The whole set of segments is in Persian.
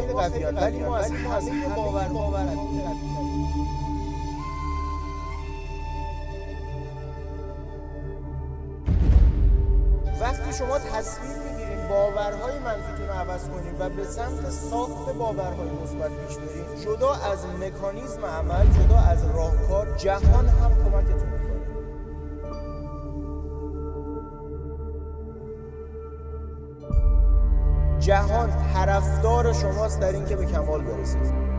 خیلی قویان ولی ما از همه باورها وقتی شما تصمیم می‌گیرین باورهای منفیتون رو عوض کنین و به سمت ساخت باورهای مثبت پیش برین جدا از مکانیزم عمل جدا از راهکار جهان هم کمکتون جهان طرفدار شماست در اینکه به کمال برسید.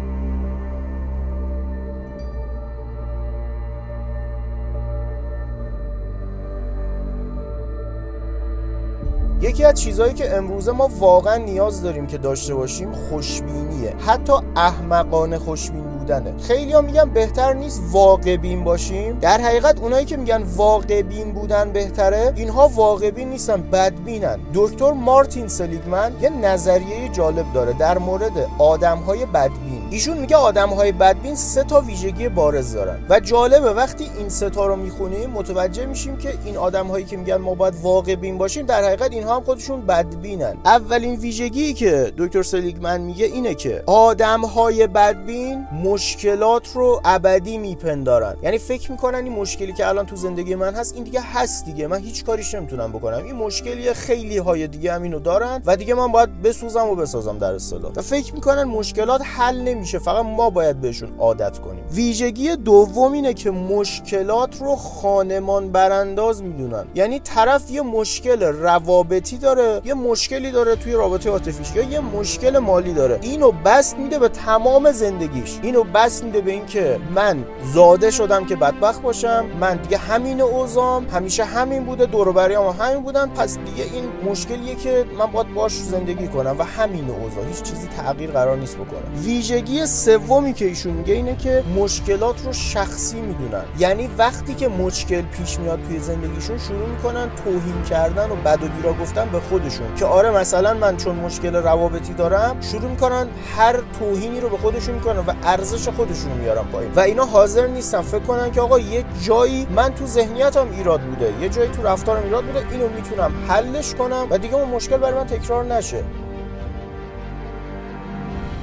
یکی از چیزهایی که امروزه ما واقعا نیاز داریم که داشته باشیم خوشبینیه. حتی احمقانه خوشبین بودنه. خیلی میگن بهتر نیست واقع بین باشیم. در حقیقت اونایی که میگن واقع بین بودن بهتره اینها واقع بین نیستن بدبینن دکتر مارتین سلیگمن یه نظریه جالب داره در مورد آدم های بدبین ایشون میگه آدم های بدبین سه تا ویژگی بارز دارن و جالبه وقتی این سه تا رو می‌خونیم متوجه میشیم که این آدم هایی که میگن ما باید واقع بین باشیم در حقیقت اینها هم خودشون بدبینن. اولین ویژگی که دکتر سلیگمن میگه اینه که آدم های بدبین مشکلات رو ابدی میپندارن. یعنی فکر می‌کنن این مشکلی که الان تو زندگی من هست این دیگه هست دیگه. من هیچ کاریش نمی‌تونم بکنم. این مشکلی خیلی های دیگه هم اینو دارن و دیگه من باید بسوزم و بسازم در اصطلاح. فکر می‌کنن مشکلات حل نمیشه فقط ما باید بهشون عادت کنیم. ویژگی دوم اینه که مشکلات رو خانمان برانداز می‌دونن. یعنی طرف یه مشکل روابطی داره یه مشکلی داره توی رابطه عاطفیش یا یه مشکل مالی داره. اینو بست میده به تمام زندگیش. اینو بس میده به اینکه من زاده شدم که بدبخت باشم من دیگه همین اوزام همیشه همین بوده دور و همین بودن پس دیگه این مشکلیه که من باید باش زندگی کنم و همین اوضاع. هیچ چیزی تغییر قرار نیست بکنه. ویژگی سومی که ایشون میگه اینه که مشکلات رو شخصی می‌دونن. یعنی وقتی که مشکل پیش میاد توی زندگیشون شروع می‌کنن توهین کردن و بد و بیرا گفتن به خودشون. که آره مثلا من چون مشکل روابطی دارم شروع می‌کنن هر توهینی رو به خودشون می‌کنن و ارزش خودشون میارن پایین. و اینا حاضر نیستن. فکر کنن که آقا یه جایی من تو ذهنیتم ایراد بوده یه جایی تو رفتارم ایراد بوده اینو می‌تونم حلش کنم و دیگه اون مشکل برای من تکرار نشه.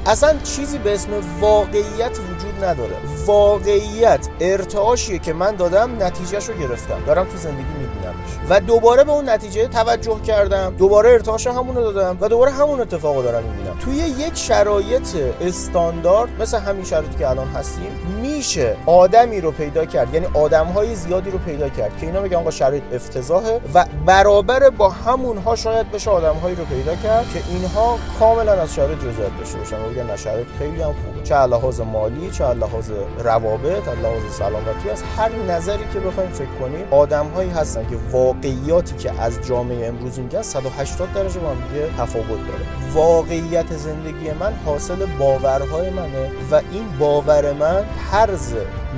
اصلا چیزی به اسم واقعیت وجود نداره. واقعیت ارتعاشیه که من دادم نتیجهش رو گرفتم. دارم تو زندگی میبینمش. و دوباره به اون نتیجه توجه کردم. دوباره ارتعاش همون رو دادم و دوباره همون اتفاق رو دارم می‌بینم. توی یک شرایط استاندارد مثل همین شرایطی که الان هستیم میشه آدمی رو پیدا کرد یعنی آدمهای زیادی رو پیدا کرد که اینا میگن آقا شرایط افتضاحه و برابر با همونها شاید بشه آدمهایی رو پیدا کرد که اینها کاملا از شرایط رضایت داشته باشن. و بگن شرایط خیلی هم خوبه چه لحاظ مالی چه لحاظ روابط لحاظ سلامتی از هر نظری که بخوایم فکر کنیم آدمهایی هستن که واقعیاتی که از جامعه امروز میگن 180 درجه با هم تفاوت داره. واقعیت زندگی من حاصل باورهای منه و این باور من طرز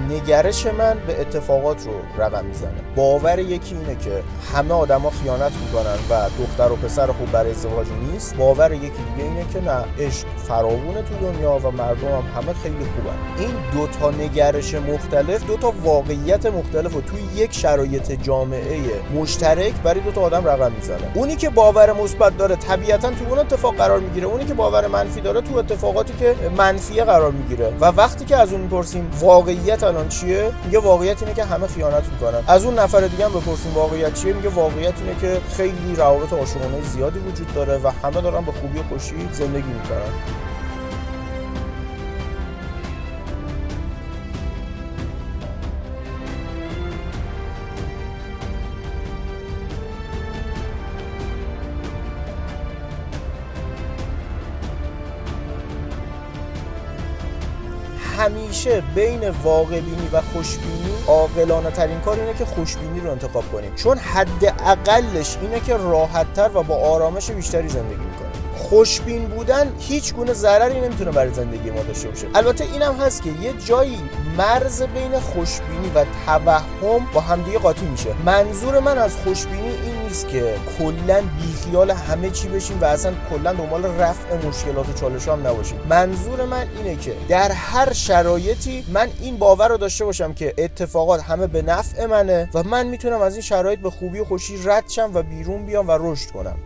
نگرش من به اتفاقات رو رقم می‌زنه. باور یکی اینه که همه آدما خیانت می‌کنن و دختر و پسر خوب برای ازدواج نیست. باور یکی دیگه اینه که نه عشق فراوونه تو دنیا و مردم هم همه خیلی خوبن. این دو تا نگرش مختلف دو تا واقعیت مختلف و توی یک شرایط جامعه مشترک برای دو تا آدم رقم می‌زنه. اونی که باور مثبت داره طبیعتا تو اون اتفاق قرار می‌گیره. اونی که باور منفی داره تو اتفاقاتی که منفی قرار می‌گیره. و وقتی که از اون می‌پرسیم واقعیت الان چیه؟ میگه واقعیت اینه که همه خیانت می‌کنن. از اون نفر دیگه هم بپرسیم واقعیت چیه؟ میگه واقعیت اینه که خیلی روابط عاشقانه زیادی وجود داره و همه دارن به خوبی و خوشی زندگی می‌کنن. همیشه بین واقع بینی و خوشبینی عاقلانه ترین کار اینه که خوشبینی رو انتخاب کنیم. چون حد اقلش اینه که راحت تر و با آرامش بیشتری زندگی می‌کنیم. خوشبین بودن هیچ گونه ضرری نمی‌تونه برای زندگی ما داشته باشه. البته اینم هست که یه جایی مرز بین خوشبینی و توهم با همدیگه قاطی میشه. منظور من از خوشبینی این نیست که کلا بیخیال همه چی بشیم و اصلا کلا دنبال رفع مشکلات و چالش هم نباشیم. منظور من اینه که در هر شرایطی من این باور رو داشته باشم که اتفاقات همه به نفع منه و من می‌تونم از این شرایط به خوبی و خوشی رد شم و بیرون بیام و رشد کنم.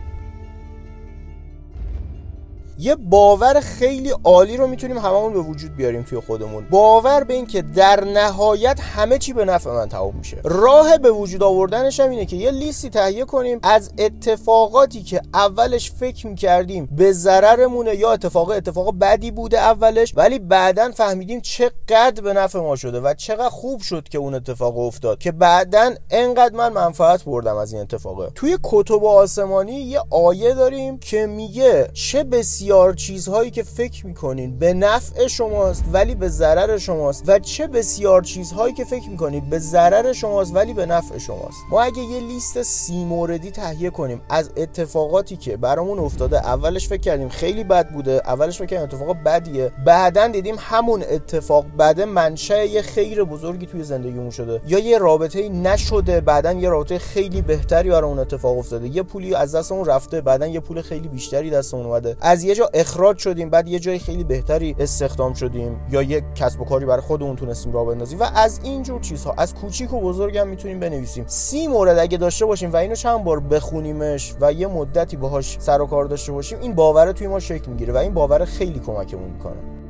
یه باور خیلی عالی رو می‌تونیم هممون به وجود بیاریم توی خودمون. باور به این که در نهایت همه چی به نفع من تموم میشه. راه به وجود آوردنش هم اینه که یه لیستی تهیه کنیم از اتفاقاتی که اولش فکر می‌کردیم به ضررمونه یا اتفاق اتفاق بدی بوده اولش ولی بعدا فهمیدیم چقدر به نفع ما شده و چقدر خوب شد که اون اتفاق افتاد که بعدا انقدر من منفعت بردم از این اتفاقه توی کتب آسمانی یه آیه داریم که میگه چه بسیار چیزهایی که فکر می‌کنین به نفع شماست ولی به ضرر شماست. و چه بسیار چیزهایی که فکر می‌کنید به ضرر شماست ولی به نفع شماست. ما اگه یه لیست سی موردی تهیه کنیم از اتفاقاتی که برامون افتاده اولش فکر کردیم خیلی بد بوده اولش فکر کردیم اتفاق بدیه. بعدا دیدیم همون اتفاق بده منشأ یه خیر بزرگی توی زندگیمون شده. یا یه رابطه نشده بعدا یه رابطه خیلی بهتری برای اون اتفاق افتاده. یه پولی از دستمون رفته بعدا یه پول خیلی بیشتری دستمون اومده. از یه جا اخراج شدیم بعد یه جای خیلی بهتری استخدام شدیم یا یه کسب و کاری برای خودمون تونستیم راه بندازیم. و از اینجور چیزها از کوچیک و بزرگ هم می‌تونیم بنویسیم. سی مورد اگه داشته باشیم و اینو چند بار بخونیمش و یه مدتی باهاش سر و کار داشته باشیم این باور توی ما شکل می‌گیره و این باور خیلی کمکمون می‌کنه.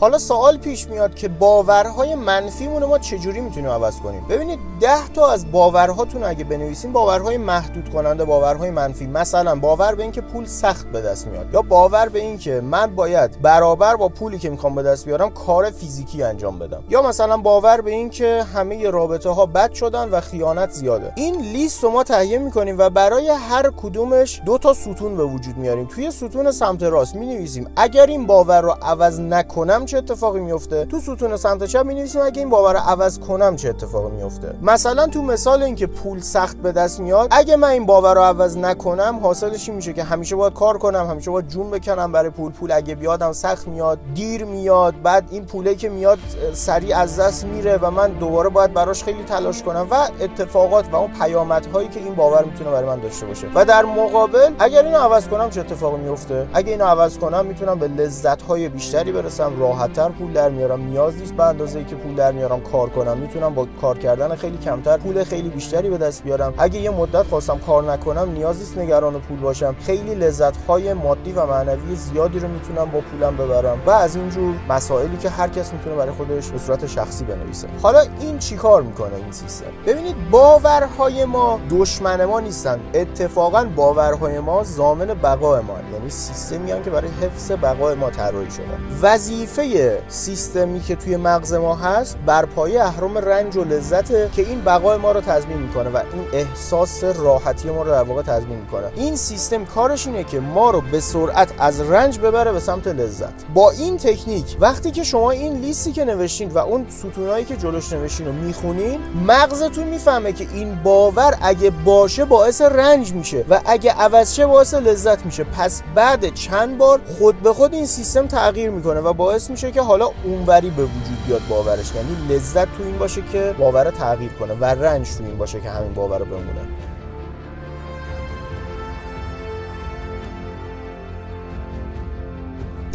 حالا سوال پیش میاد که باورهای منفیمون ما چجوری می‌تونیم عوض کنیم؟ ببینید ده تا از باورهاتون اگه بنویسین باورهای محدود کننده باورهای منفی. مثلا باور به اینکه پول سخت به دست میاد یا باور به اینکه من باید برابر با پولی که می‌خوام به دست بیارم کار فیزیکی انجام بدم. یا مثلا باور به اینکه همه رابطه ها بد شدن و خیانت زیاده. این لیست رو ما تهیه می‌کنیم و برای هر کدومش دو تا ستون به وجود میاریم. توی ستون سمت راست می‌نویسیم اگر این باور رو عوض نکنم چه اتفاقی میفته تو ستون سمت چپ می‌نویسیم اگه این باور عوض کنم چه اتفاقی میفته مثلا تو مثال اینکه پول سخت به دست میاد اگه من این باور رو عوض نکنم حاصلش میشه که همیشه باید کار کنم همیشه باید جون بکنم برای پول. پول اگه بیادم سخت میاد دیر میاد بعد این پوله که میاد سریع از دست میره و من دوباره باید براش خیلی تلاش کنم و اتفاقات و اون پیامدهایی که این باور می‌تونه برای من داشته باشه. و در مقابل اگر اینو عوض کنم چه اتفاقی میفته اگه اینو عوض کنم می‌تونم به لذت های بیشتری برسم راحتتر پول در میارم. نیاز نیست به اندازه که پول در میارم کار کنم. می‌تونم با کار کردن خیلی کمتر پول خیلی بیشتری به دست بیارم. اگه یه مدت خواستم کار نکنم نیاز نیست نگران پول باشم. خیلی لذت های مادی و معنوی زیادی رو می‌تونم با پولم ببرم. و از اینجور مسائلی که هر کس می‌تونه برای خودش به صورت شخصی بنویسه. حالا این چیکار می‌کنه این سیستم؟ ببینید باورهای ما دشمن ما نیستن. اتفاقا باورهای ما ضامن بقای ما یعنی سیستمی که برای حفظ بقای ما طراحی شده. وظیفه سیستمی که توی مغز ما هست بر پایه اهرام رنج و لذته که این بقای ما رو تضمین می‌کنه و این احساس راحتی ما رو در واقع تضمین می‌کنه. این سیستم کارش اینه که ما رو به سرعت از رنج ببره به سمت لذت. با این تکنیک وقتی که شما این لیستی که نوشتین و اون ستونایی که جلوش نوشتین رو می‌خونین مغزتون می‌فهمه که این باور اگه باشه باعث رنج میشه و اگه عوض شه باعث لذت میشه. پس بعد چند بار خود به خود این سیستم تغییر می‌کنه و باعث میشه که حالا اونوری به وجود بیاد باورش. یعنی لذت تو این باشه که باور تغییر کنه و رنج تو این باشه که همین باور بمونه.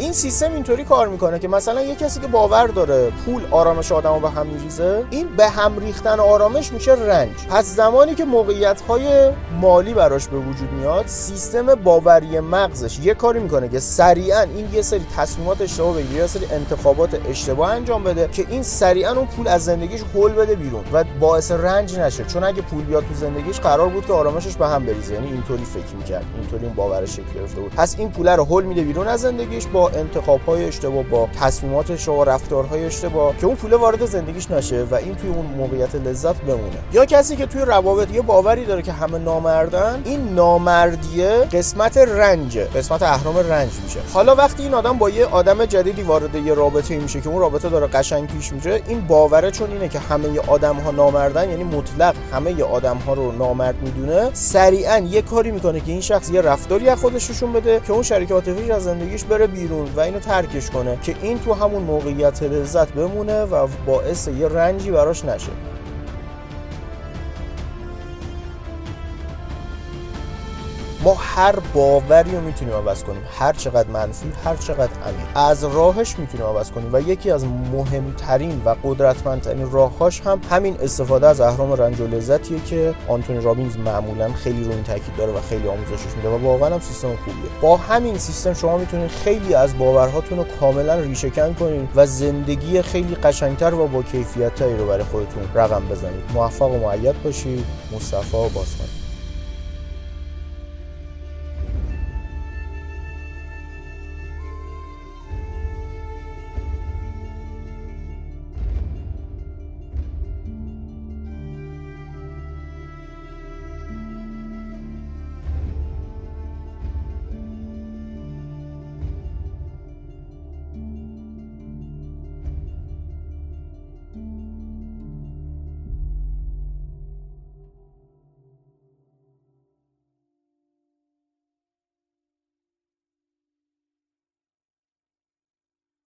این سیستم اینطوری کار می‌کنه که مثلا یه کسی که باور داره پول آرامش آدمو به هم میریزه این به هم ریختن آرامش میشه رنج. پس زمانی که موقعیت های مالی براش به وجود میاد سیستم باوری مغزش یه کاری می‌کنه که سریعا این یه سری تصمیمات اشتباه بگیره یه سری انتخابات اشتباه انجام بده که این سریعا اون پول از زندگیش هول بده بیرون و باعث رنج نشه. چون اگه پول بیاد تو زندگیش قرار بود که آرامشش به هم بریزه. یعنی اینطوری فکر می‌کرد اینطوری اون باورش شکل گرفته بود. پس این پول رو هول میده بیرون از زندگیش با انتخاب های اشتباه با تصمیمات اشتباه رفتارهای اشتباه که اون پول وارد زندگیش نشه و این توی اون موقعیت لذت بمونه. یا کسی که توی روابط یه باوری داره که همه نامردن این نامردیه قسمت رنج قسمت اهرام رنج میشه. حالا وقتی این آدم با یه آدم جدیدی وارد یه رابطه میشه که اون رابطه داره قشنگ پیش میره این باوره چون اینه که همه آدم ها نامردن یعنی مطلق همه آدم ها رو نامرد می‌دونه سریعا یه کاری می‌کنه که این شخص یه رفتاری از خودش بده که اون شریک عاطفیش از زندگیش بره بیرون. و اینو ترکش کنه که این تو همون موقعیت لذت بمونه و باعث یه رنجی براش نشه. ما هر باوری رو می‌تونیم عوض کنیم. هر چقدر منفی هر چقدر عمیق. از راهش می‌تونیم عوض کنیم و یکی از مهمترین و قدرتمندترین راههاش هم همین استفاده از اهرام رنج و لذتیه که آنتونی رابینز معمولا خیلی رو این تاکید داره و خیلی آموزشش میده و واقعا هم سیستم خوبیه. با همین سیستم شما می‌تونید خیلی از باورهاتون رو کاملا ریشه کن کنید و زندگی خیلی قشنگتر و با کیفیتتری رو برای خودتون رقم بزنید. موفق و معید باشید. مصطفی باسمانی.